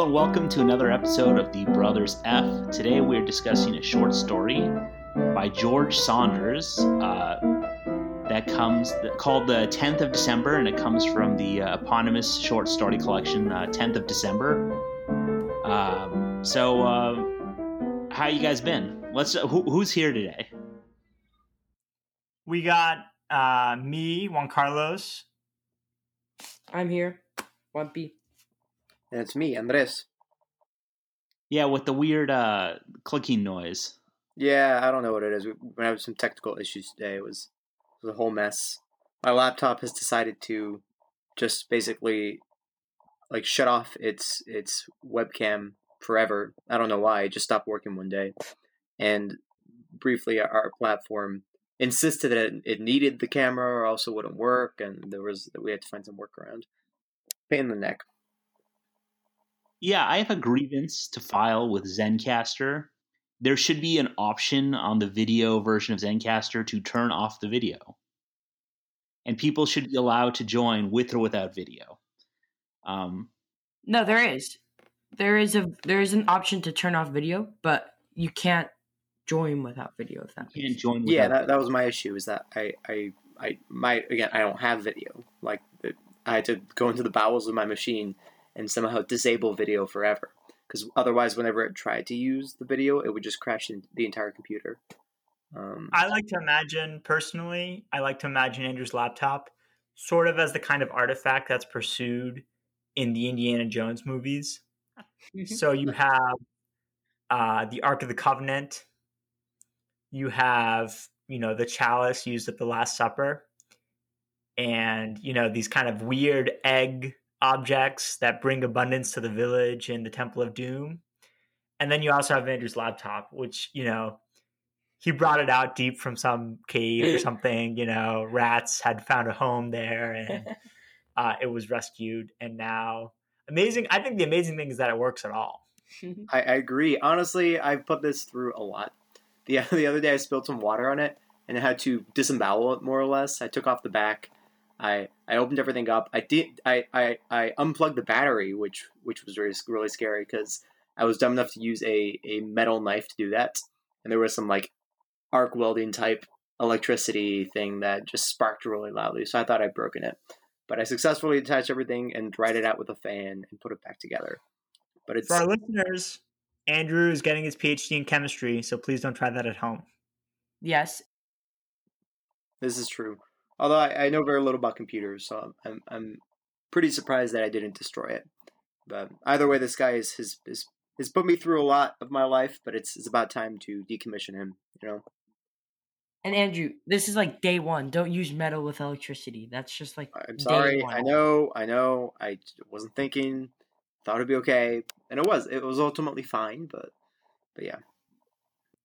Hello and welcome to another episode of the Brothers F. Today we're discussing a short story by George Saunders uh, that comes called the 10th of December, and it comes from the uh, eponymous short story collection uh, 10th of December. Um, so, uh, how you guys been? Let's. Who, who's here today? We got uh, me, Juan Carlos. I'm here. One B. And it's me, Andres. Yeah, with the weird uh, clicking noise. Yeah, I don't know what it is. We had some technical issues today. It was, it was a whole mess. My laptop has decided to just basically like shut off its its webcam forever. I don't know why. It just stopped working one day. And briefly, our platform insisted that it, it needed the camera or also wouldn't work, and there was we had to find some workaround. Pain in the neck. Yeah, I have a grievance to file with Zencastr. There should be an option on the video version of Zencastr to turn off the video. And people should be allowed to join with or without video. Um, No, there is. There is a there is an option to turn off video, but you can't join without video. If that you can't join yeah without that, that was my issue is that I, I i my again i don't have video like it, i had to go into the bowels of my machine and somehow disable video forever. Because otherwise whenever it tried to use the video it would just crash in the entire computer. Um, I like to imagine, personally, I like to imagine Andrew's laptop sort of as the kind of artifact that's pursued in the Indiana Jones movies. so you have uh, the Ark of the Covenant, you have, you know, the chalice used at the Last Supper, and, you know, these kind of weird egg objects that bring abundance to the village in the Temple of Doom. And then you also have Andrew's laptop, which, you know, he brought it out deep from some cave or something. You know, rats had found a home there and uh, it was rescued. And now, amazing. I think the amazing thing is that it works at all. I, I agree honestly i've put this through a lot the, the other day i spilled some water on it and i had to disembowel it more or less i took off the back I, I opened everything up. I did I, I, I unplugged the battery, which which was really really scary because I was dumb enough to use a, a metal knife to do that, and there was some like arc welding type electricity thing that just sparked really loudly. So I thought I'd broken it, but I successfully attached everything and dried it out with a fan and put it back together. But it's For our listeners, Andrew is getting his PhD in chemistry, so please don't try that at home. Yes, this is true. Although I, I know very little about computers, so I'm I'm pretty surprised that I didn't destroy it. But either way, this guy is has has, has put me through a lot of my life, but it's it's about time to decommission him. You know. and Andrew, this is like day one. Don't use metal with electricity. That's just like I'm sorry. I know. I know. I wasn't thinking. Thought it'd be okay, and it was. It was ultimately fine, but but yeah.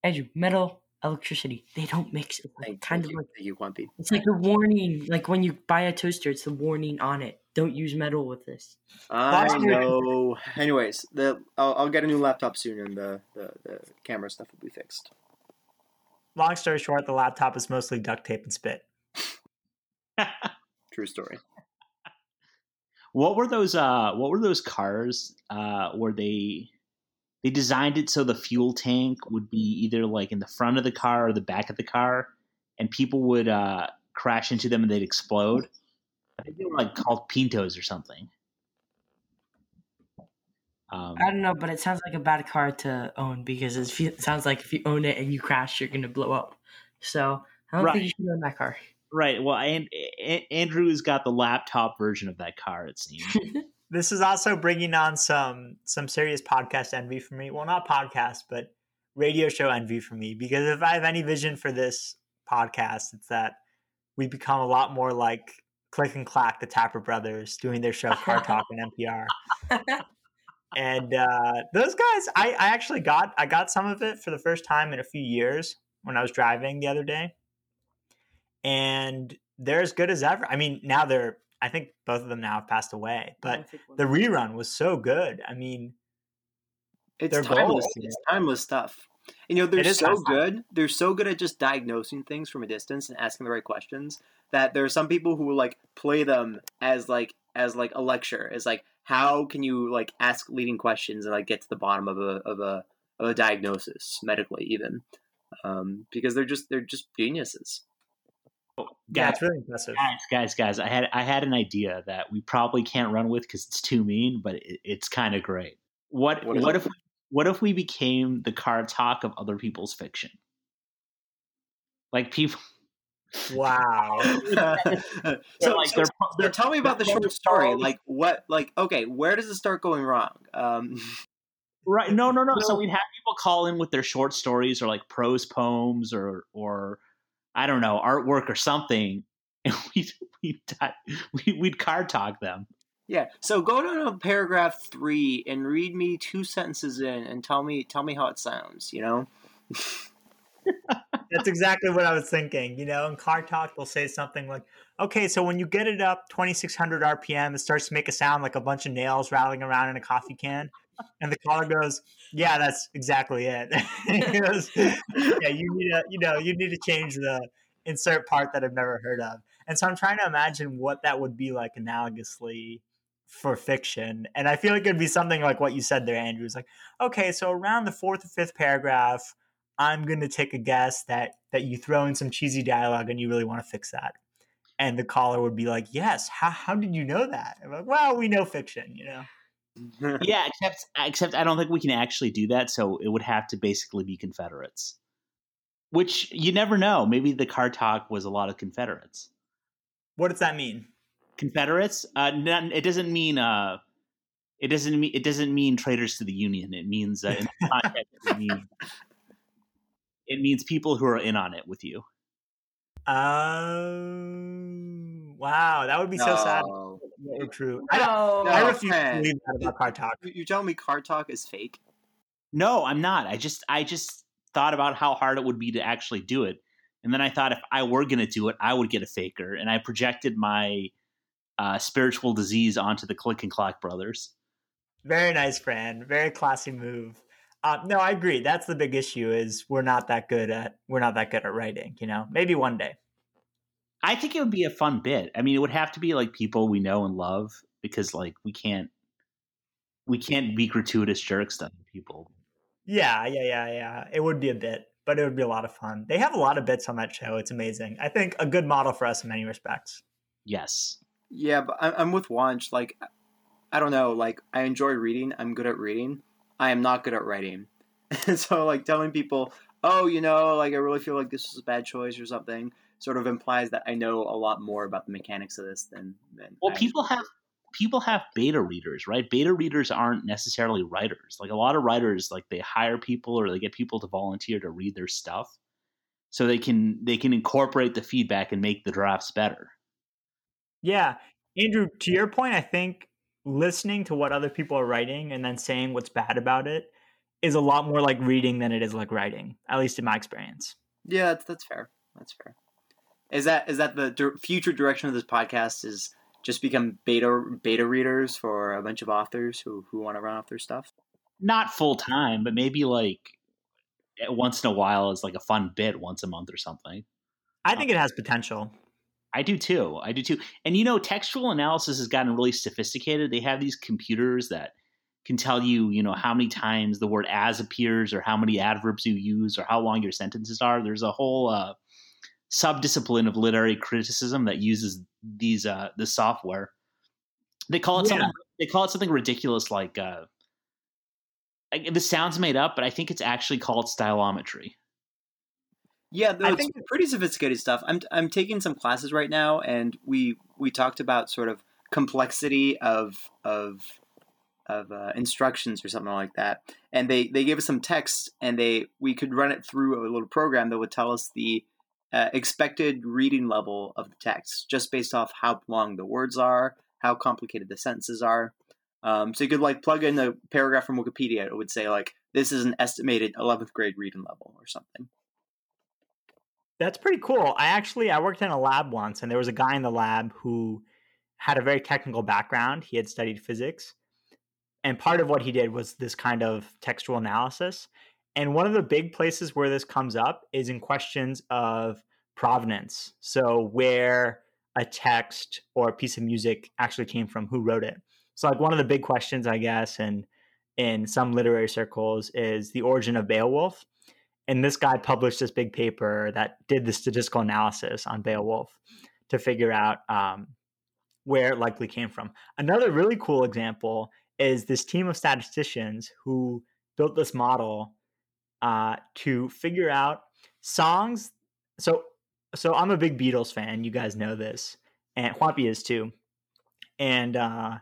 Andrew, metal, electricity, they don't mix. It's like Thank, kind thank of you, like thank you, Juanpi. it's like the warning. Like when you buy a toaster, it's the warning on it. Don't use metal with this. I Last- know. Anyways, the I'll, I'll get a new laptop soon, and the, the the camera stuff will be fixed. Long story short, the laptop is mostly duct tape and spit. True story. What were those? Uh, what were those cars? Uh, where they they designed it so the fuel tank would be either like in the front of the car or the back of the car, and people would uh, crash into them and they'd explode. I think they were like called Pintos or something. Um, I don't know, but it sounds like a bad car to own because it sounds like if you own it and you crash, you're gonna blow up. So I don't Right. think you should own that car. right. Well, and, and Andrew's got the laptop version of that car. It seems. This is also bringing on some some serious podcast envy for me. Well, not podcast, but radio show envy for me. Because if I have any vision for this podcast, it's that we become a lot more like Click and Clack, the Tappet Brothers, doing their show Car Talk on NPR. and uh, those guys, I, I actually got I got some of it for the first time in a few years when I was driving the other day, and they're as good as ever. I mean, now they're I think both of them now have passed away, but the rerun was so good. I mean, It's timeless. It's timeless stuff. And, you know, they're so good. They're so good at just diagnosing things from a distance and asking the right questions that there are some people who will like play them as like as like a lecture, as like how can you like ask leading questions and like get to the bottom of a of a of a diagnosis medically even um, because they're just they're just geniuses. Yeah, it's really impressive. Guys, guys, guys! I had I had an idea that we probably can't run with because it's too mean, but it, it's kind of great. What What what, is if what if we became the car talk of other people's fiction? Like people, Wow. so, like so, they're, so they're tell me about the short story. Like what? Like okay, where does it start going wrong? Um, right. No, no, no. So we'd have people call in with their short stories or like prose poems or or I don't know artwork or something, and we'd we'd we'd, we'd car talk them. yeah. So go down to paragraph three and read me two sentences in and tell me tell me how it sounds. You know. That's exactly what I was thinking. You know, in car talk, they'll say something like, okay, so when you get it up 2600 RPM, it starts to make a sound like a bunch of nails rattling around in a coffee can. And the caller goes, yeah, that's exactly it. he goes, yeah, you need to, you know, you need to change the insert part that I've never heard of. And so I'm trying to imagine what that would be like analogously for fiction. And I feel like it'd be something like what you said there, Andrew. It's like, okay, so around the fourth or fifth paragraph, I'm going to take a guess that that you throw in some cheesy dialogue and you really want to fix that. And the caller would be like, "Yes, how how did you know that?" I'm like, "Well, we know fiction, you know." Yeah, except except I don't think we can actually do that. So it would have to basically be Confederates, which you never know. Maybe the car talk was a lot of Confederates. What does that mean? Confederates? Uh, none, it doesn't mean uh, it doesn't mean it doesn't mean traitors to the Union. It means uh, in context, it means it means people who are in on it with you. Um, wow, that would be so sad. No. if it were true. I, don't- No. I No, refuse to believe that about car talk. You- You're telling me car talk is fake? No, I'm not. I just I just thought about how hard it would be to actually do it. And then I thought if I were going to do it, I would get a faker. And I projected my uh, spiritual disease onto the Click and Clack brothers. Very nice, Fran. Very classy move. Uh, no, I agree. That's the big issue. Is we're not that good at we're not that good at writing. You know, maybe one day. I think it would be a fun bit. I mean, it would have to be like people we know and love because like we can't we can't be gratuitous jerks to people. Yeah, yeah, yeah, yeah. It would be a bit, but it would be a lot of fun. They have a lot of bits on that show. It's amazing. I think a good model for us in many respects. Yes. Yeah, but I'm, I'm with Wanch. Like, I don't know. Like, I enjoy reading. I'm good at reading. I am not good at writing. And so, like, telling people, oh, you know, like, I really feel like this was a bad choice or something, sort of implies that I know a lot more about the mechanics of this than. than Well, I people have people have beta readers, right? Beta readers aren't necessarily writers. Like a lot of writers, like they hire people or they get people to volunteer to read their stuff, so they can they can incorporate the feedback and make the drafts better. Yeah, Andrew. To your point, I think listening to what other people are writing and then saying what's bad about it is a lot more like reading than it is like writing. At least in my experience. Yeah, that's, that's fair. That's fair. Is that is that the dir- future direction of this podcast? Is just become beta beta readers for a bunch of authors who who want to run off their stuff? Not full time, but maybe like once in a while is like a fun bit once a month or something. I think it has potential. I do too. I do too. And you know, textual analysis has gotten really sophisticated. They have these computers that can tell you, you know, how many times the word as appears or how many adverbs you use or how long your sentences are. There's a whole uh, subdiscipline of literary criticism that uses these uh this software. They call it Yeah. something they call it something ridiculous like uh like, this sounds made up, but I think it's actually called stylometry. Yeah, I it's think- pretty sophisticated stuff. I'm I'm taking some classes right now, and we we talked about sort of complexity of of of uh, instructions or something like that. And they they gave us some text, and they we could run it through a little program that would tell us the uh, expected reading level of the text, just based off how long the words are, how complicated the sentences are. Um, so you could like plug in a paragraph from Wikipedia. It would say like this is an estimated 11th grade reading level or something. That's pretty cool. I actually I worked in a lab once and there was a guy in the lab who had a very technical background. He had studied physics. And part of what he did was this kind of textual analysis. And one of the big places where this comes up is in questions of provenance. So where a text or a piece of music actually came from, who wrote it. So like one of the big questions, I guess, and in some literary circles is the origin of Beowulf. And this guy published this big paper that did the statistical analysis on Beowulf to figure out um, where it likely came from. Another really cool example is this team of statisticians who built this model uh, to figure out songs. So, so I'm a big Beatles fan. You guys know this, and Juanpi is too. And uh,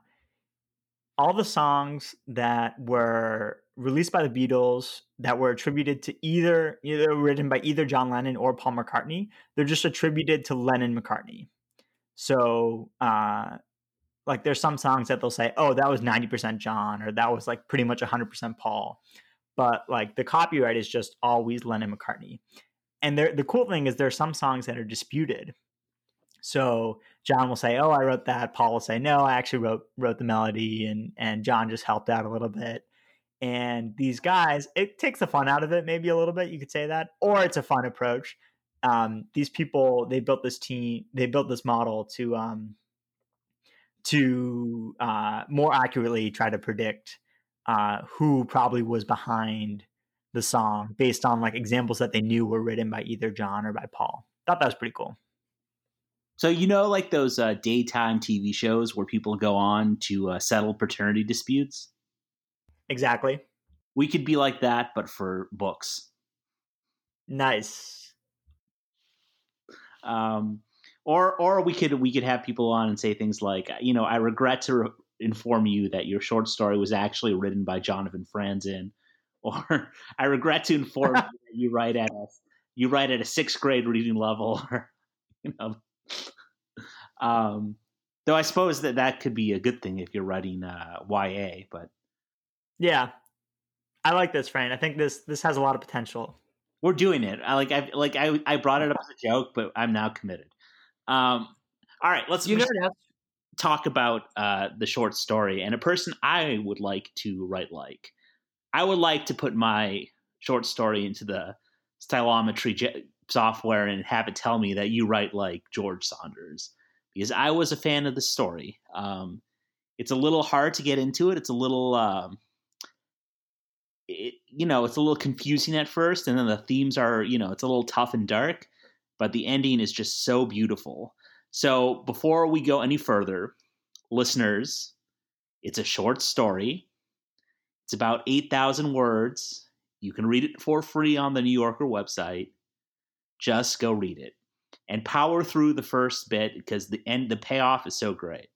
all the songs that were released by the Beatles that were attributed to either either written by either John Lennon or Paul McCartney, they're just attributed to Lennon McCartney. So, uh, like, there's some songs that they'll say, "Oh, that was 90% John," or "That was like pretty much 100% Paul," but like the copyright is just always Lennon McCartney. And there, the cool thing is there are some songs that are disputed. So John will say, "Oh, I wrote that." Paul will say, "No, I actually wrote wrote the melody," and and John just helped out a little bit. And these guys, it takes the fun out of it, maybe a little bit. You could say that, or it's a fun approach. Um, these people, they built this team, they built this model to um, to uh, more accurately try to predict uh, who probably was behind the song based on like examples that they knew were written by either John or by Paul. Thought that was pretty cool. So you know, like those uh, daytime TV shows where people go on to uh, settle paternity disputes. Exactly. We could be like that, but for books. Nice. Um, or or we could we could have people on and say things like, you know, I regret to re- inform you that your short story was actually written by Jonathan Franzen, or I regret to inform you that you write at a you write at a sixth grade reading level, or you know. Um, though I suppose that that could be a good thing if you're writing uh, YA, but yeah, I like this, Fran. I think this this has a lot of potential. We're doing it. I like I like I I brought it up as a joke, but I'm now committed. Um, all right, let's You know talk about uh, the short story and a person I would like to write like. I would like to put my short story into the stylometry j- software and have it tell me that you write like George Saunders because I was a fan of the story. Um, it's a little hard to get into it. It's a little, um, it, you know, it's a little confusing at first, and then the themes are, you know, it's a little tough and dark, but the ending is just so beautiful. So before we go any further, listeners, it's a short story. It's about 8,000 words. You can read it for free on the New Yorker website. Just go read it and power through the first bit because the end the payoff is so great.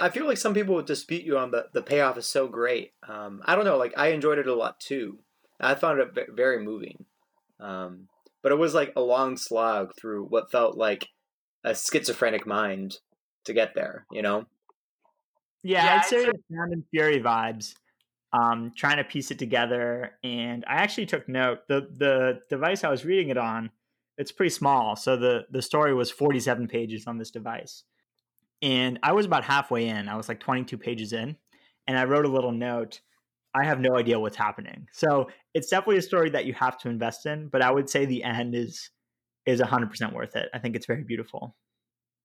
I feel like some people would dispute you on the the payoff is so great. Um, I don't know. Like I enjoyed it a lot too. I found it very moving. Um, but it was like a long slog through what felt like a schizophrenic mind to get there. You know. Yeah, Yeah, I'd I'd say say- it's Sound and Fury vibes. Um, trying to piece it together, and I actually took note. the The device I was reading it on, it's pretty small, so the the story was forty seven pages on this device, and I was about halfway in. I was like twenty two pages in, and I wrote a little note. I have no idea what's happening, so it's definitely a story that you have to invest in. But I would say the end is is hundred percent worth it. I think it's very beautiful.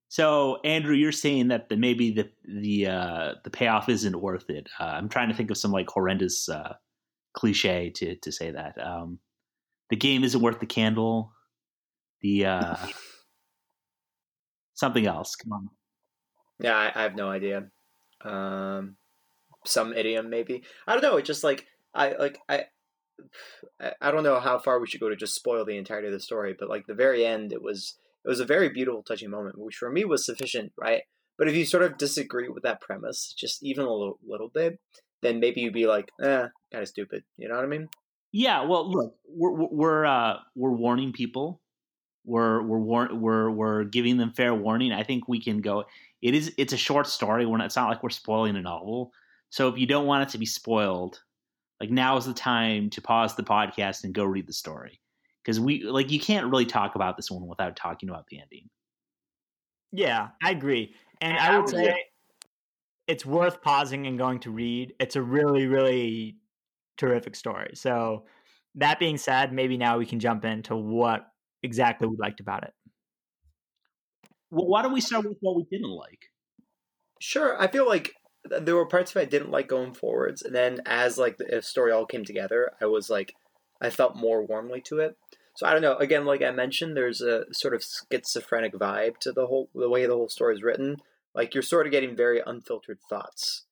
So Andrew, you're saying that the, maybe the the uh, the payoff isn't worth it. Uh, I'm trying to think of some like horrendous uh, cliche to to say that. Um, the game isn't worth the candle. The uh, something else. Come on. Yeah, I, I have no idea. Um, some idiom maybe. I don't know. It's just like I like I. I- don't know how far we should go to just spoil the entirety of the story, but like the very end, it was it was a very beautiful, touching moment, which for me was sufficient, right? But if you sort of disagree with that premise, just even a little, little bit, then maybe you'd be like, eh, kind of stupid. You know what I mean? Yeah. Well, look, we're we're we're, uh, we're warning people. We're we're war- we're we're giving them fair warning. I think we can go. It is it's a short story. We're not, it's not like we're spoiling a novel. So if you don't want it to be spoiled, like now is the time to pause the podcast and go read the story because we like you can't really talk about this one without talking about the ending. Yeah, I agree. And And I I would would say say- it's worth pausing and going to read. It's a really, really terrific story. So, that being said, maybe now we can jump into what exactly we liked about it. Well, why don't we start with what we didn't like? Sure. I feel like there were parts of it I didn't like going forwards, and then as like the story all came together, I was like, I felt more warmly to it. So I don't know. Again, like I mentioned, there's a sort of schizophrenic vibe to the whole the way the whole story is written. Like you're sort of getting very unfiltered thoughts.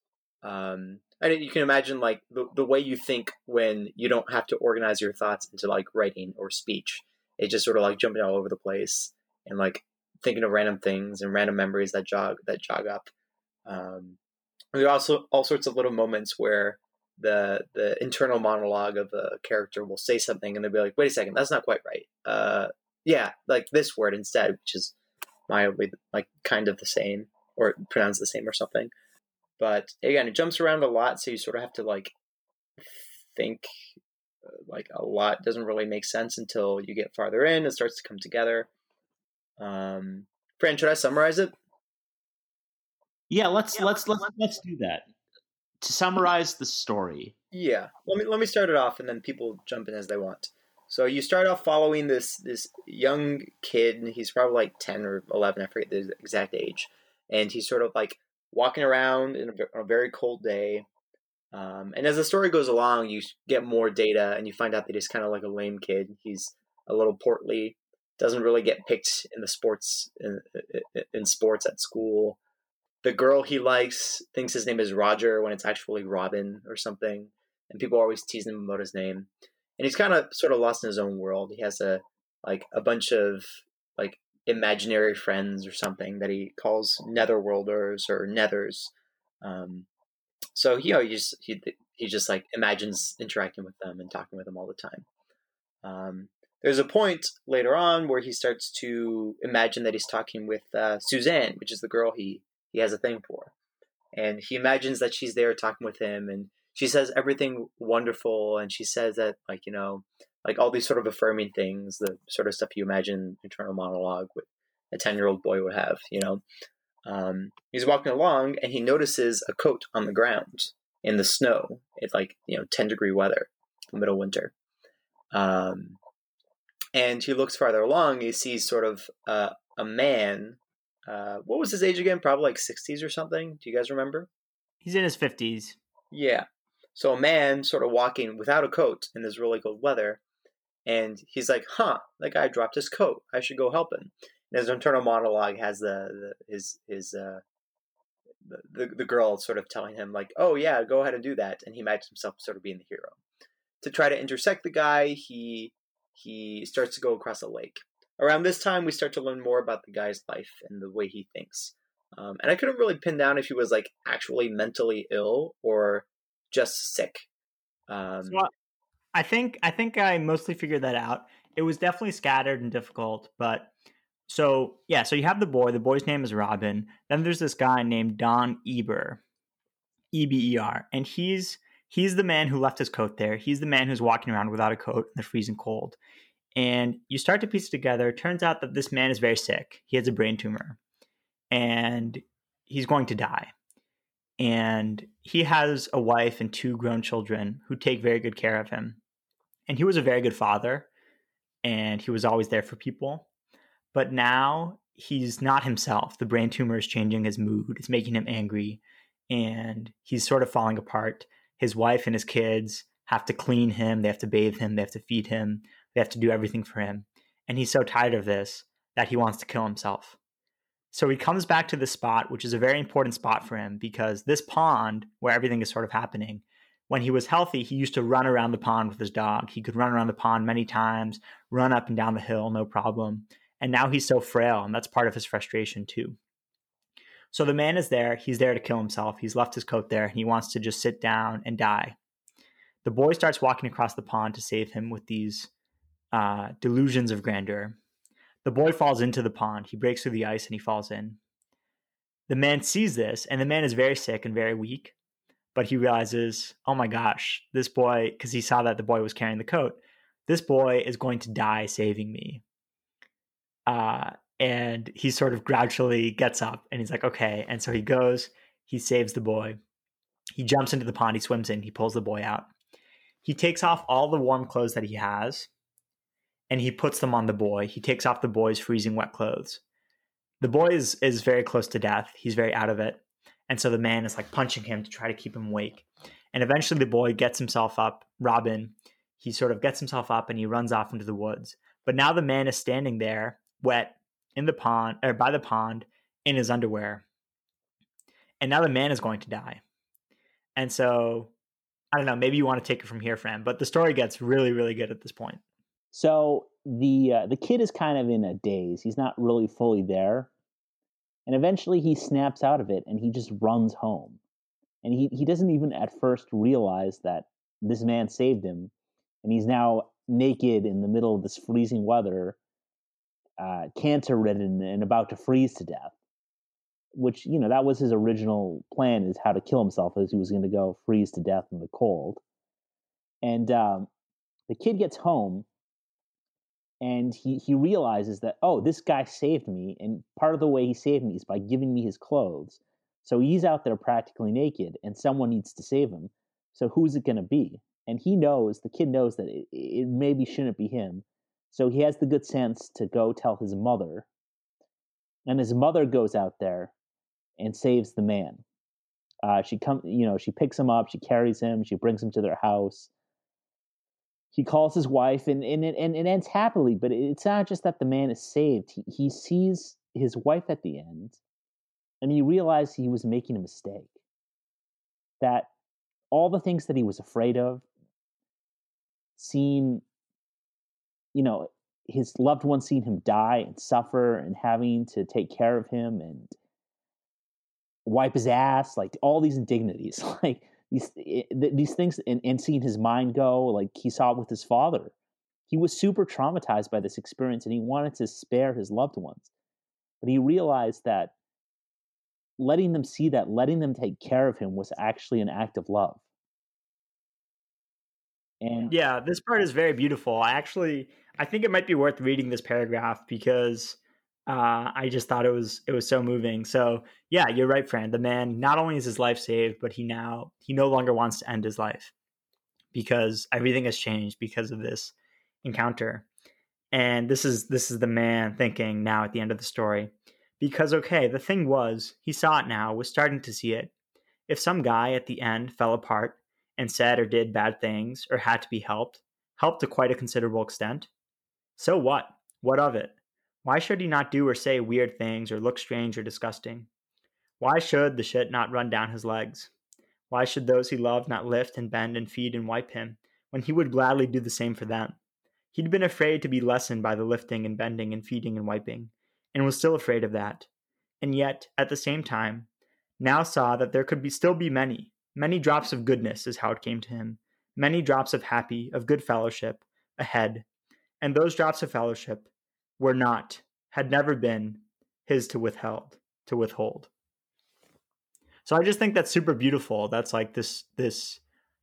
Um, and you can imagine like the, the way you think when you don't have to organize your thoughts into like writing or speech. It's just sort of like jumping all over the place and like thinking of random things and random memories that jog that jog up. Um, there are also all sorts of little moments where the the internal monologue of a character will say something and they'll be like, "Wait a second, that's not quite right." Uh, yeah, like this word instead, which is mildly like kind of the same or pronounced the same or something. But again, it jumps around a lot, so you sort of have to like think uh, like a lot doesn't really make sense until you get farther in. It starts to come together. Um, Fran, should I summarize it? Yeah, let's yeah, let's let's let's do that. To summarize the story. Yeah, let me let me start it off, and then people jump in as they want. So you start off following this this young kid. He's probably like ten or eleven. I forget the exact age, and he's sort of like walking around in a, on a very cold day. Um, and as the story goes along, you get more data, and you find out that he's kind of like a lame kid. He's a little portly, doesn't really get picked in the sports in, in sports at school the girl he likes thinks his name is Roger when it's actually Robin or something, and people always teasing him about his name. And he's kind of sort of lost in his own world. He has a like a bunch of like imaginary friends or something that he calls netherworlders or nethers. Um, so you know he just he he just like imagines interacting with them and talking with them all the time. Um, there's a point later on where he starts to imagine that he's talking with uh, Suzanne, which is the girl he he has a thing for. And he imagines that she's there talking with him and she says everything wonderful and she says that like, you know, like all these sort of affirming things, the sort of stuff you imagine internal monologue with a 10 year old boy would have, you know. Um, he's walking along and he notices a coat on the ground in the snow. It's like, you know, 10 degree weather, middle winter. Um, and he looks farther along, he sees sort of uh, a man uh, what was his age again? Probably like 60s or something. Do you guys remember? He's in his 50s. Yeah. So a man sort of walking without a coat in this really cold weather, and he's like, "Huh, that guy dropped his coat. I should go help him." And his internal monologue has the, the his his uh, the, the girl sort of telling him like, "Oh yeah, go ahead and do that," and he imagines himself sort of being the hero. To try to intersect the guy, he he starts to go across a lake, around this time we start to learn more about the guy's life and the way he thinks. Um, and i couldn't really pin down if he was like actually mentally ill or just sick. Um, so i think i think i mostly figured that out. It was definitely scattered and difficult but so yeah so you have the boy the boy's name is robin. Then there's this guy named don eber e-b-e-r and he's he's the man who left his coat there. He's the man who's walking around without a coat in the freezing cold and you start to piece it together. Turns out that this man is very sick. He has a brain tumor and he's going to die. And he has a wife and two grown children who take very good care of him. And he was a very good father and he was always there for people. But now he's not himself. The brain tumor is changing his mood, it's making him angry, and he's sort of falling apart. His wife and his kids have to clean him, they have to bathe him, they have to feed him. They have to do everything for him. And he's so tired of this that he wants to kill himself. So he comes back to this spot, which is a very important spot for him because this pond, where everything is sort of happening, when he was healthy, he used to run around the pond with his dog. He could run around the pond many times, run up and down the hill, no problem. And now he's so frail, and that's part of his frustration too. So the man is there. He's there to kill himself. He's left his coat there, and he wants to just sit down and die. The boy starts walking across the pond to save him with these uh, delusions of grandeur. The boy falls into the pond. He breaks through the ice and he falls in. The man sees this, and the man is very sick and very weak. But he realizes, oh my gosh, this boy, because he saw that the boy was carrying the coat, this boy is going to die saving me. Uh, and he sort of gradually gets up and he's like, okay. And so he goes, he saves the boy. He jumps into the pond, he swims in, he pulls the boy out. He takes off all the warm clothes that he has and he puts them on the boy. He takes off the boy's freezing wet clothes. The boy is, is very close to death. He's very out of it. And so the man is like punching him to try to keep him awake. And eventually the boy gets himself up, Robin. He sort of gets himself up and he runs off into the woods. But now the man is standing there, wet, in the pond or by the pond in his underwear. And now the man is going to die. And so I don't know, maybe you want to take it from here, Fran, but the story gets really, really good at this point. So the uh, the kid is kind of in a daze. He's not really fully there. And eventually he snaps out of it and he just runs home. And he, he doesn't even at first realize that this man saved him. And he's now naked in the middle of this freezing weather, uh, cancer ridden and about to freeze to death. Which, you know, that was his original plan is how to kill himself, as he was going to go freeze to death in the cold. And um, the kid gets home and he, he realizes that oh this guy saved me and part of the way he saved me is by giving me his clothes. So he's out there practically naked and someone needs to save him. So who's it going to be? And he knows the kid knows that it, it maybe shouldn't be him. So he has the good sense to go tell his mother. And his mother goes out there and saves the man. Uh, she come you know she picks him up she carries him she brings him to their house he calls his wife and and it, and it ends happily but it's not just that the man is saved. He, he sees his wife at the end and he realized he was making a mistake. That all the things that he was afraid of seeing you know his loved one seeing him die and suffer and having to take care of him and wipe his ass like all these indignities. Like these eh, these things and, and seeing his mind go like he saw it with his father. He was super traumatized by this experience and he wanted to spare his loved ones. But he realized that letting them see that letting them take care of him was actually an act of love. And yeah this part is very beautiful. I actually i think it might be worth reading this paragraph because uh, I just thought it was it was so moving. So yeah, you're right, Fran. The man not only is his life saved, but he now he no longer wants to end his life because everything has changed because of this encounter. And this is this is the man thinking now at the end of the story. Because okay, the thing was, he saw it now, was starting to see it. If some guy at the end fell apart and said or did bad things or had to be helped, helped to quite a considerable extent, so what? What of it? Why should he not do or say weird things or look strange or disgusting? Why should the shit not run down his legs? Why should those he loved not lift and bend and feed and wipe him when he would gladly do the same for them? He'd been afraid to be lessened by the lifting and bending and feeding and wiping, and was still afraid of that. And yet, at the same time, now saw that there could be still be many, many drops of goodness, is how it came to him, many drops of happy, of good fellowship, ahead. And those drops of fellowship, were not, had never been his to withheld, to withhold. So I just think that's super beautiful. That's like this this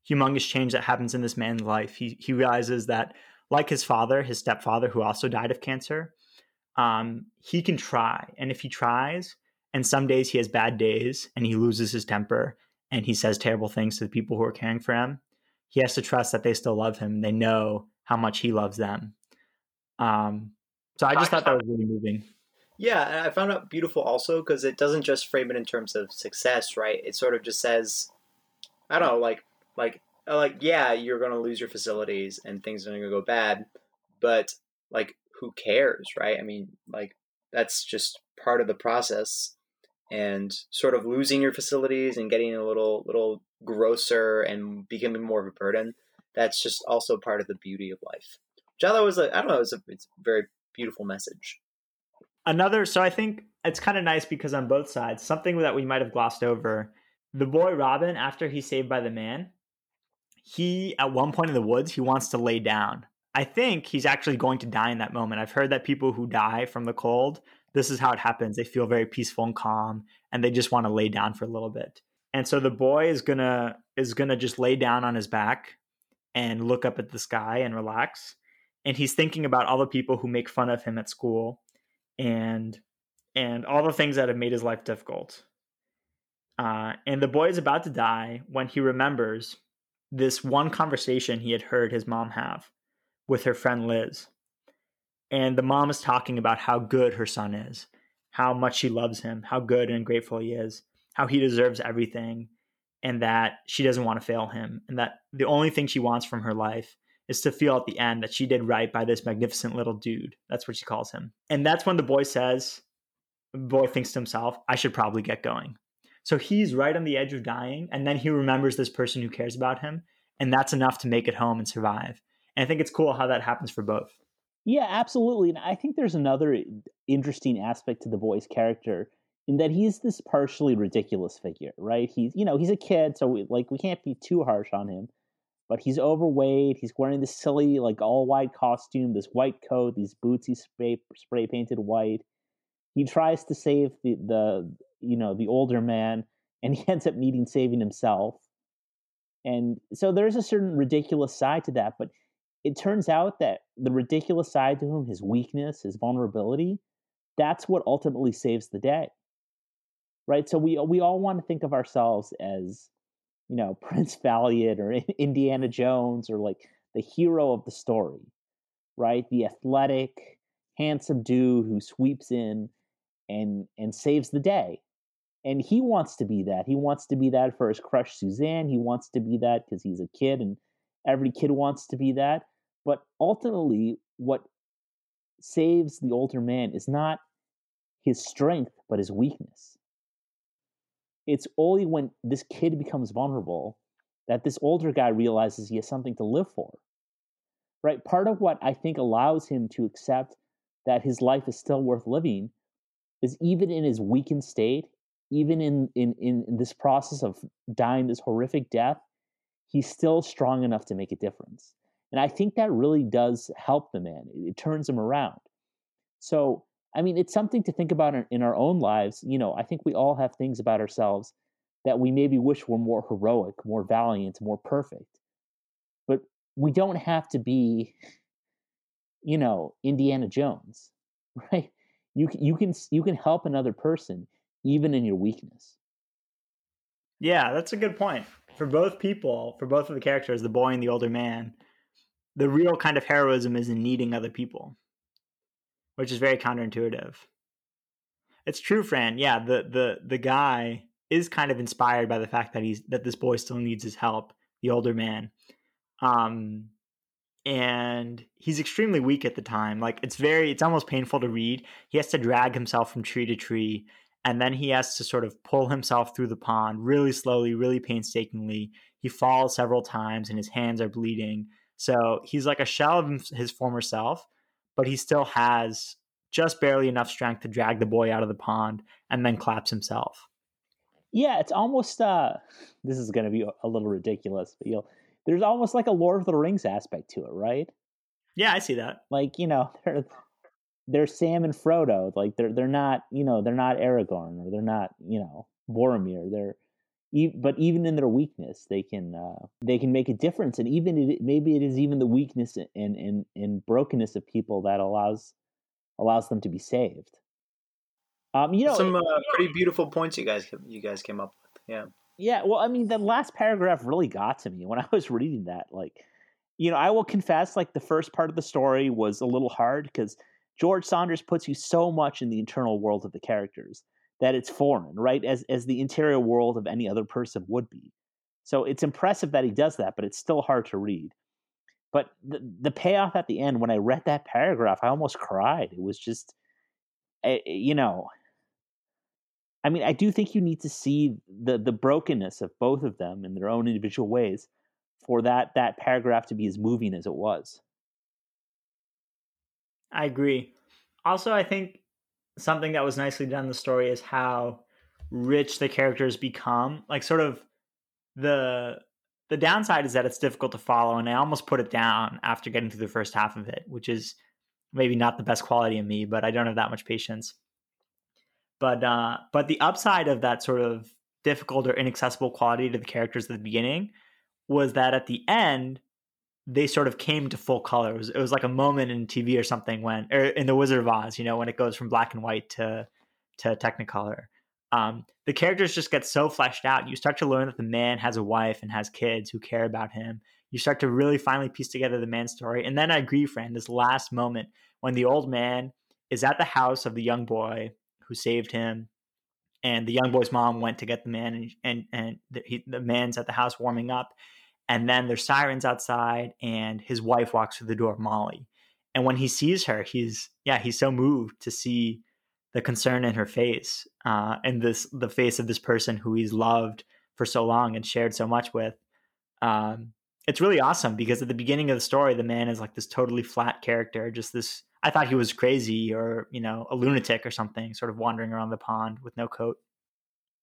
humongous change that happens in this man's life. He he realizes that like his father, his stepfather, who also died of cancer, um, he can try. And if he tries, and some days he has bad days and he loses his temper and he says terrible things to the people who are caring for him, he has to trust that they still love him they know how much he loves them. Um, so I just thought that was really moving. Yeah, and I found it beautiful also because it doesn't just frame it in terms of success, right? It sort of just says, I don't know, like like uh, like yeah, you're gonna lose your facilities and things are gonna go bad, but like who cares, right? I mean, like that's just part of the process, and sort of losing your facilities and getting a little little grosser and becoming more of a burden. That's just also part of the beauty of life. Which I thought was like I don't know, it's a it's very beautiful message. Another, so I think it's kind of nice because on both sides, something that we might have glossed over. The boy Robin, after he's saved by the man, he at one point in the woods he wants to lay down. I think he's actually going to die in that moment. I've heard that people who die from the cold, this is how it happens. They feel very peaceful and calm, and they just want to lay down for a little bit. And so the boy is gonna is gonna just lay down on his back and look up at the sky and relax and he's thinking about all the people who make fun of him at school and and all the things that have made his life difficult. Uh, and the boy is about to die when he remembers this one conversation he had heard his mom have with her friend liz. And the mom is talking about how good her son is how much she loves him how good and grateful he is how he deserves everything and that she doesn't want to fail him and that the only thing she wants from her life is to feel at the end that she did right by this magnificent little dude. That's what she calls him. And that's when the boy says, the boy thinks to himself, I should probably get going. So he's right on the edge of dying, and then he remembers this person who cares about him, and that's enough to make it home and survive. And I think it's cool how that happens for both. Yeah, absolutely. And I think there's another interesting aspect to the boy's character in that he's this partially ridiculous figure, right? He's, you know, he's a kid, so we, like we can't be too harsh on him. But he's overweight. He's wearing this silly, like all white costume, this white coat, these boots he spray spray painted white. He tries to save the the you know the older man, and he ends up needing saving himself. And so there's a certain ridiculous side to that, but it turns out that the ridiculous side to him, his weakness, his vulnerability, that's what ultimately saves the day. Right? So we we all want to think of ourselves as, you know, Prince Valiant or Indiana Jones or like the hero of the story. Right? The athletic, handsome dude who sweeps in and and saves the day. And he wants to be that. He wants to be that for his crush Suzanne. He wants to be that because he's a kid and every kid wants to be that but ultimately, what saves the older man is not his strength, but his weakness. It's only when this kid becomes vulnerable that this older guy realizes he has something to live for. Right? Part of what I think allows him to accept that his life is still worth living is even in his weakened state, even in, in, in this process of dying this horrific death, he's still strong enough to make a difference. And I think that really does help the man. It, it turns him around. So, I mean, it's something to think about in, our own lives. You know, I think we all have things about ourselves that we maybe wish were more heroic, more valiant, more perfect. But we don't have to be, you know, Indiana Jones, right? You you can you can help another person even in your weakness. Yeah, that's a good point. For both people, for both of the characters, the boy and the older man, the real kind of heroism is in needing other people, which is very counterintuitive. It's true, Fran. Yeah, the the the guy is kind of inspired by the fact that he's that this boy still needs his help, the older man. Um and he's extremely weak at the time. Like it's very it's almost painful to read. He has to drag himself from tree to tree and then he has to sort of pull himself through the pond really slowly, really painstakingly. He falls several times and his hands are bleeding so he's like a shell of his former self, but he still has just barely enough strength to drag the boy out of the pond and then claps himself. Yeah, it's almost uh this is going to be a little ridiculous, but you'll there's almost like a Lord of the Rings aspect to it, right? Yeah, I see that. Like, you know, they're they're Sam and Frodo. Like they're they're not, you know, they're not Aragorn or they're not, you know, Boromir. They're but even in their weakness, they can uh, they can make a difference. And even it, maybe it is even the weakness and, and and brokenness of people that allows allows them to be saved. Um, you know, some uh, pretty beautiful points you guys you guys came up with. Yeah, yeah. Well, I mean, the last paragraph really got to me when I was reading that. Like, you know, I will confess, like the first part of the story was a little hard because George Saunders puts you so much in the internal world of the characters that it's foreign, right? As as the interior world of any other person would be. So it's impressive that he does that, but it's still hard to read. But the the payoff at the end, when I read that paragraph, I almost cried. It was just, eh, eh, you know, I mean, I do think you need to see the the brokenness of both of them in their own individual ways for that that paragraph to be as moving as it was. I agree. Also, I think something that was nicely done in the story is how rich the characters become. Like sort of the the downside is that it's difficult to follow, and I almost put it down after getting through the first half of it, which is maybe not the best quality of me, but I don't have that much patience. But uh, but the upside of that sort of difficult or inaccessible quality to the characters at the beginning was that at the end they sort of came to full color. It was, it was like a moment in TV or something when, or in the Wizard of Oz, you know, when it goes from black and white to to Technicolor. Um, the characters just get so fleshed out. You start to learn that the man has a wife and has kids who care about him. You start to really finally piece together the man's story. And then I agree, friend, this last moment when the old man is at the house of the young boy who saved him, and the young boy's mom went to get the man, and and, and the, he, the man's at the house warming up, and then there's sirens outside, and his wife walks through the door, Molly, and when he sees her, he's yeah, he's so moved to see the concern in her face, uh, and this the face of this person who he's loved for so long and shared so much with. Um, it's really awesome because at the beginning of the story, the man is like this totally flat character, just this. I thought he was crazy or you know a lunatic or something, sort of wandering around the pond with no coat.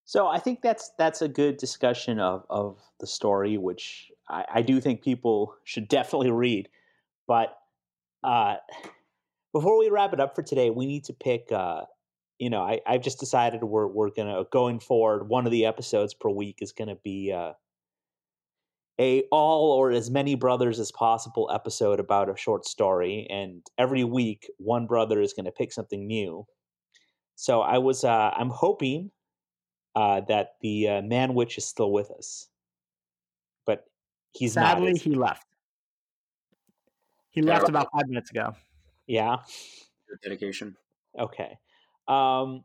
So I think that's that's a good discussion of of the story, which I, I do think people should definitely read. But uh, before we wrap it up for today, we need to pick. Uh, you know, I, I've just decided we're we're gonna going forward. One of the episodes per week is gonna be. Uh, a all or as many brothers as possible episode about a short story and every week one brother is to pick something new so i was uh, i'm hoping uh, that the uh, man witch is still with us but he's sadly not, he left he left about five minutes ago yeah dedication okay um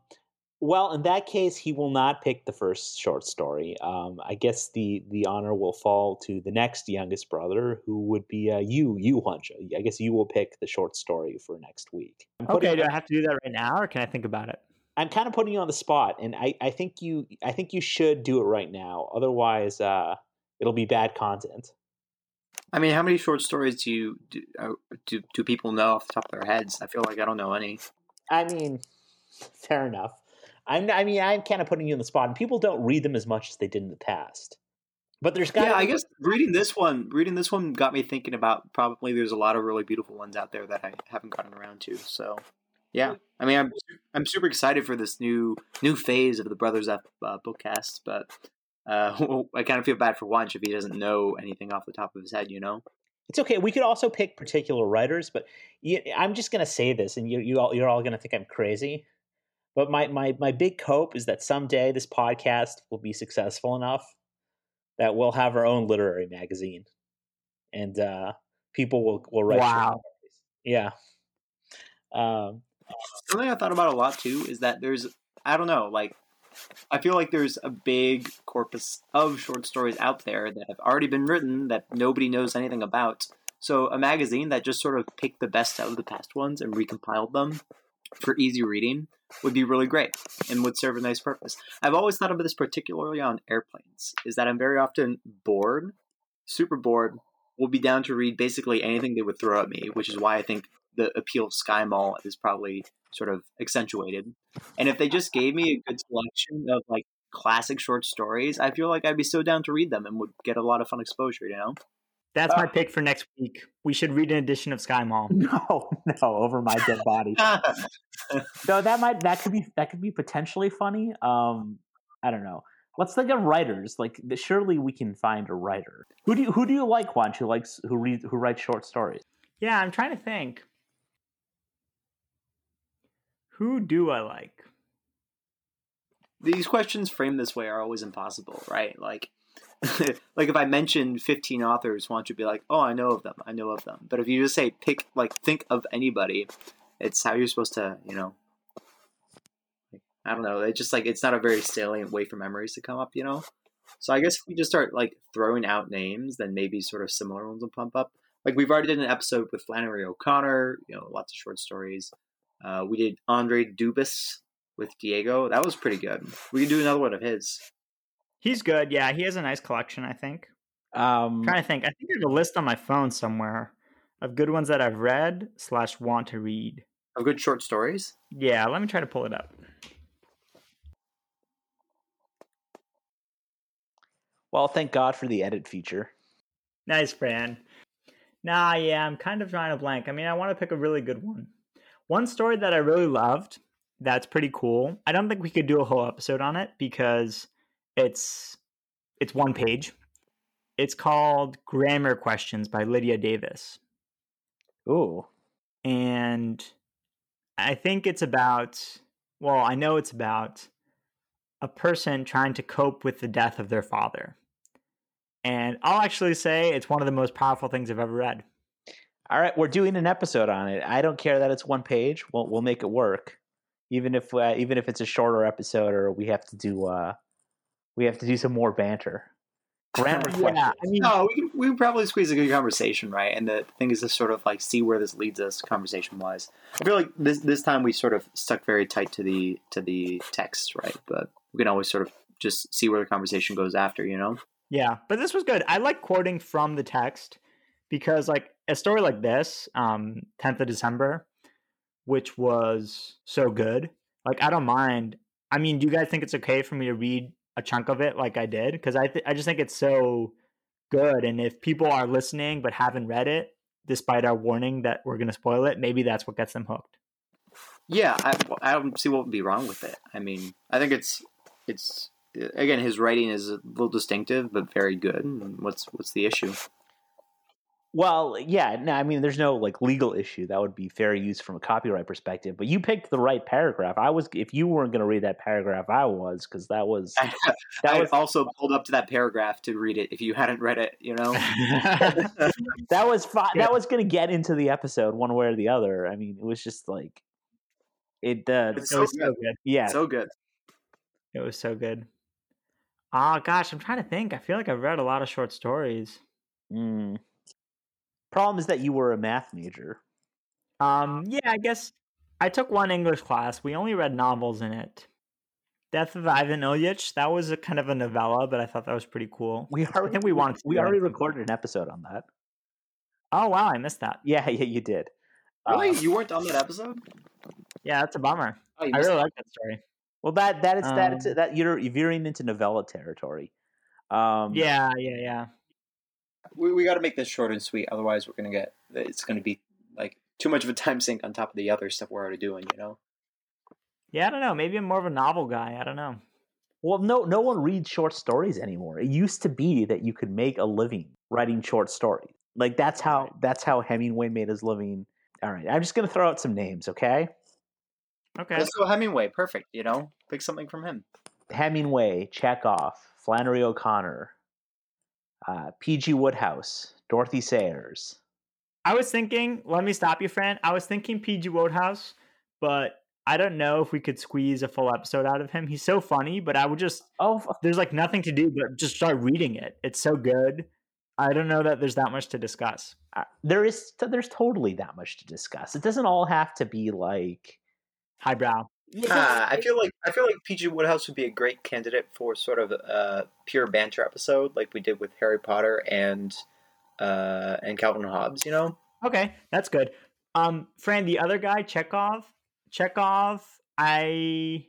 well, in that case, he will not pick the first short story. Um, I guess the the honor will fall to the next youngest brother, who would be uh, you, you Juancho. I guess you will pick the short story for next week. Okay, do I have to do that right now, or can I think about it? I'm kind of putting you on the spot, and I, I think you I think you should do it right now. Otherwise, uh, it'll be bad content. I mean, how many short stories do you do, uh, do do people know off the top of their heads? I feel like I don't know any. I mean, fair enough. I'm, I mean, I'm kind of putting you in the spot, and people don't read them as much as they did in the past. But there's got yeah, I guess reading this one, reading this one got me thinking about probably there's a lot of really beautiful ones out there that I haven't gotten around to. So, yeah, I mean, I'm I'm super excited for this new new phase of the Brothers F uh, bookcast, but uh, I kind of feel bad for Wunsch if he doesn't know anything off the top of his head, you know. It's okay. We could also pick particular writers, but I'm just going to say this, and you, you all, you're all going to think I'm crazy. But my, my, my big hope is that someday this podcast will be successful enough that we'll have our own literary magazine, and uh, people will will write. Wow. Yeah. Um, Something I thought about a lot too is that there's I don't know like I feel like there's a big corpus of short stories out there that have already been written that nobody knows anything about. So a magazine that just sort of picked the best out of the past ones and recompiled them for easy reading would be really great and would serve a nice purpose. I've always thought of this particularly on airplanes, is that I'm very often bored, super bored, will be down to read basically anything they would throw at me, which is why I think the appeal of Sky Mall is probably sort of accentuated. And if they just gave me a good selection of like classic short stories, I feel like I'd be so down to read them and would get a lot of fun exposure, you know? That's my pick for next week. We should read an edition of Sky Mall. No, no, over my dead body. no, that might that could be that could be potentially funny. Um, I don't know. Let's think of writers. Like, surely we can find a writer. Who do you, who do you like? Juan, who likes who read who writes short stories? Yeah, I'm trying to think. Who do I like? These questions framed this way are always impossible, right? Like, like if I mention 15 authors, don't you be like, oh, I know of them, I know of them. But if you just say pick, like think of anybody, it's how you're supposed to, you know. I don't know. It's just like it's not a very salient way for memories to come up, you know. So I guess if we just start like throwing out names, then maybe sort of similar ones will pump up. Like we've already did an episode with Flannery O'Connor, you know, lots of short stories. Uh, we did Andre Dubus with Diego. That was pretty good. We can do another one of his. He's good. Yeah, he has a nice collection. I think. Um, I'm trying to think. I think there's a list on my phone somewhere of good ones that I've read slash want to read. Of good short stories. Yeah, let me try to pull it up. Well, thank God for the edit feature. Nice, Fran. Nah, yeah, I'm kind of drawing a blank. I mean, I want to pick a really good one. One story that I really loved that's pretty cool. I don't think we could do a whole episode on it because it's it's one page. It's called Grammar Questions by Lydia Davis. Ooh. And I think it's about well, I know it's about a person trying to cope with the death of their father. And I'll actually say it's one of the most powerful things I've ever read. All right, we're doing an episode on it. I don't care that it's one page. We'll we'll make it work. even if uh, even if it's a shorter episode or we have to do uh, we have to do some more banter. Grammar Yeah, questions. I mean, No, we can, we can probably squeeze a good conversation, right? And the thing is to sort of like see where this leads us conversation wise. I feel like this this time we sort of stuck very tight to the to the text, right? But we can always sort of just see where the conversation goes after, you know? Yeah, but this was good. I like quoting from the text because, like, a story like this, um, 10th of December, which was so good. Like, I don't mind. I mean, do you guys think it's okay for me to read a chunk of it like I did? Because I, th- I just think it's so good. And if people are listening but haven't read it, despite our warning that we're going to spoil it, maybe that's what gets them hooked. Yeah, I, I don't see what would be wrong with it. I mean, I think it's it's again his writing is a little distinctive but very good. What's what's the issue? Well, yeah, no, I mean, there's no like legal issue that would be fair use from a copyright perspective. But you picked the right paragraph. I was, if you weren't going to read that paragraph, I was because that was that I was also pulled up to that paragraph to read it if you hadn't read it. You know, that was fi- that was going to get into the episode one way or the other. I mean, it was just like it. Uh, It's it so was so good. good. yeah, so good. It was so good. Oh gosh, I'm trying to think. I feel like I've read a lot of short stories. Mm. Problem is that you were a math major. Um, yeah, I guess I took one English class. We only read novels in it. Death of Ivan Ilyich. That was a kind of a novella, but I thought that was pretty cool. We already, think we wanted to we already that. recorded an episode on that. Oh wow, I missed that. Yeah, yeah, you did. Really, Uh, you weren't on that episode? Yeah, that's a bummer. Oh, I really like that story. well, that that is that it's, Um, that you're veering into novella territory. Um, Yeah, yeah, yeah. We, we got to make this short and sweet otherwise we're gonna get it's gonna be like too much of a time sink on top of the other stuff we're already doing you know Yeah, I don't know. Maybe I'm more of a novel guy. I don't know. Well, no, no one reads short stories anymore. It used to be that you could make a living writing short stories. Like that's how that's how Hemingway made his living. All right, I'm just gonna throw out some names, okay? Okay. let's go hemingway perfect you know pick something from him Hemingway, Chekhov, Flannery O'Connor, uh, P.G. Wodehouse, Dorothy Sayers. I was thinking, let me stop you, Fran. I was thinking PG Wodehouse, but I don't know if we could squeeze a full episode out of him. He's so funny, but I would just Oh, there's like nothing to do but just start reading it. It's so good. I don't know that there's that much to discuss. uh, there is there's totally that much to discuss. It doesn't all have to be like Highbrow. Ah, I feel like I feel like PG Wodehouse would be a great candidate for sort of a pure banter episode, like we did with Harry Potter and uh, and Calvin Hobbes. You know, Okay, that's good. Um, Fran, the other guy, Chekhov. Chekhov. I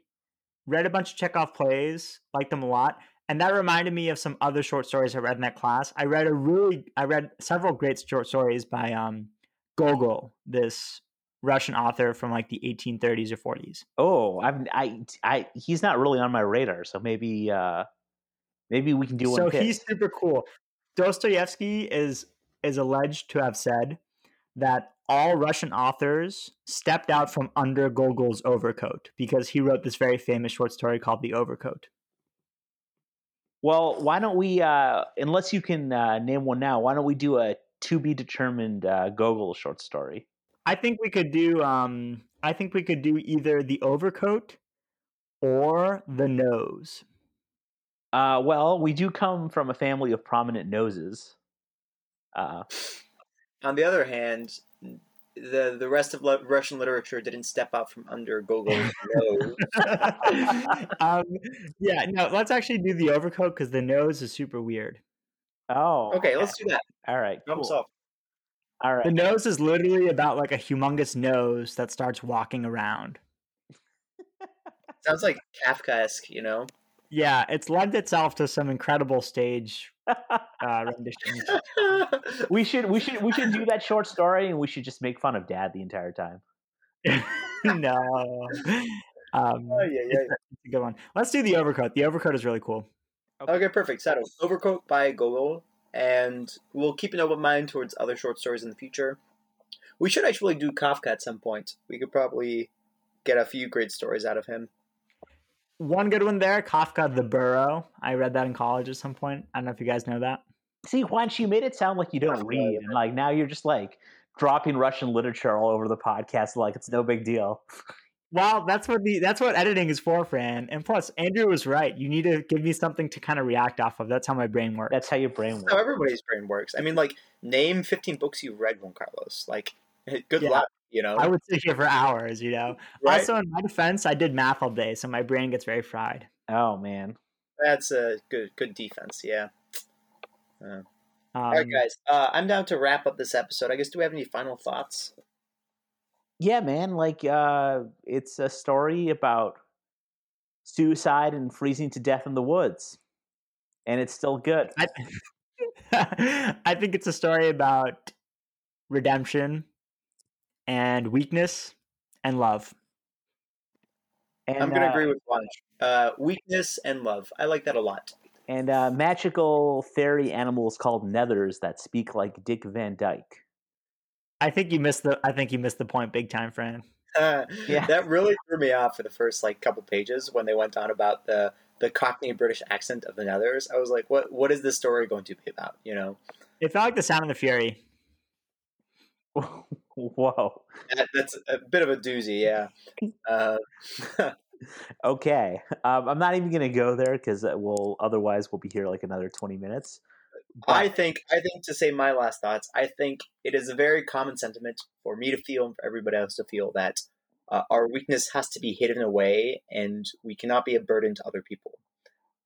read a bunch of Chekhov plays, liked them a lot, and that reminded me of some other short stories I read in that class. I read a really, I read several great short stories by um, Gogol, this Russian author from like the 1830s or 40s. oh, I'm I I he's not really on my radar, so maybe uh maybe we can do one. so his. he's super cool. Dostoevsky is is alleged to have said that all Russian authors stepped out from under Gogol's overcoat because he wrote this very famous short story called The Overcoat. Well, why don't we, uh, unless you can uh, name one now, why don't we do a to be determined uh, Gogol short story? I think we could do um I think we could do either The Overcoat or The Nose. Uh, well, we do come from a family of prominent noses. Uh, on the other hand, the the rest of le- Russian literature didn't step out from under Gogol's nose. um, yeah, no, let's actually do The Overcoat because The Nose is super weird. oh, Okay, let's do that. All right, Problem cool. Solved. All right. The nose is literally about like a humongous nose that starts walking around. Sounds like Kafkaesque, you know. Yeah, it's lent itself to some incredible stage uh, renditions. we should we should we should do that short story, and we should just make fun of Dad the entire time. no, um, Oh, yeah, yeah. it's, a, good one. Let's do the overcoat. The overcoat is really cool. Okay, perfect. Settled. Overcoat by Gogol, and we'll keep an open mind towards other short stories in the future. We should actually do Kafka at some point. We could probably get a few great stories out of him. One good one there, Kafka the Burrow. I read that in college at some point. I don't know if you guys know that. See, once you made it sound like you don't read, and like now you're just like dropping Russian literature all over the podcast, like it's no big deal. Well, that's what the that's what editing is for, Fran. And plus, Andrew was right. You need to give me something to kind of react off of. That's how my brain works. That's how your brain works. how everybody's brain works. I mean, like, name 15 books you read, Juan Carlos. Like, good Yeah. luck, you know? I would sit here for hours, you know. right? Also, in my defense, I did math all day, so my brain gets very fried. Oh man. That's a good good defense, yeah. Um, All right, guys. Uh, I'm down to wrap up this episode. I guess, do we have any final thoughts? Yeah, man. Like, uh, it's a story about suicide and freezing to death in the woods, and it's still good. I, I think it's a story about redemption and weakness and love. And, I'm going to uh, agree with Lunch. Uh, weakness and love. I like that a lot. And uh, magical fairy animals called nethers that speak like Dick Van Dyke. I think you missed the. I think you missed the point, big time, Fran. Yeah. That really threw me off for the first like couple pages when they went on about the the Cockney British accent of the Nethers. I was like, what what is this story going to be about? You know, It felt like the Sound of the Fury. Whoa. that, that's a bit of a doozy. Yeah. Uh, Okay. Um, I'm not even going to go there because we'll otherwise we'll be here like another 20 minutes. I think I think to say my last thoughts, I think it is a very common sentiment for me to feel and for everybody else to feel that uh, our weakness has to be hidden away and we cannot be a burden to other people.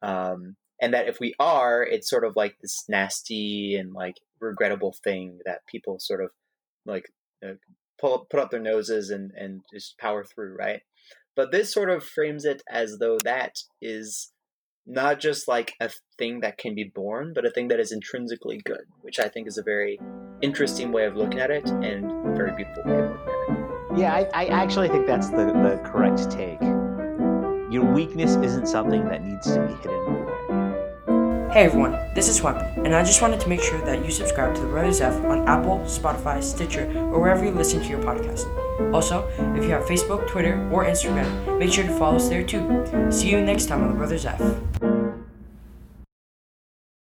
Um, and that if we are, it's sort of like this nasty and like regrettable thing that people sort of like uh, pull put up their noses and and just power through, right? But this sort of frames it as though that is not just like a thing that can be borne, but a thing that is intrinsically good, which I think is a very interesting way of looking at it and very beautiful way of looking at it. Yeah, I, I actually think that's the, the correct take. Your weakness isn't something that needs to be hidden. Hey everyone, this is Weapon, and I just wanted to make sure that you subscribe to the Brothers F on Apple, Spotify, Stitcher, or wherever you listen to your podcast. Also, if you have Facebook, Twitter, or Instagram, make sure to follow us there too. See you next time on the Brothers F.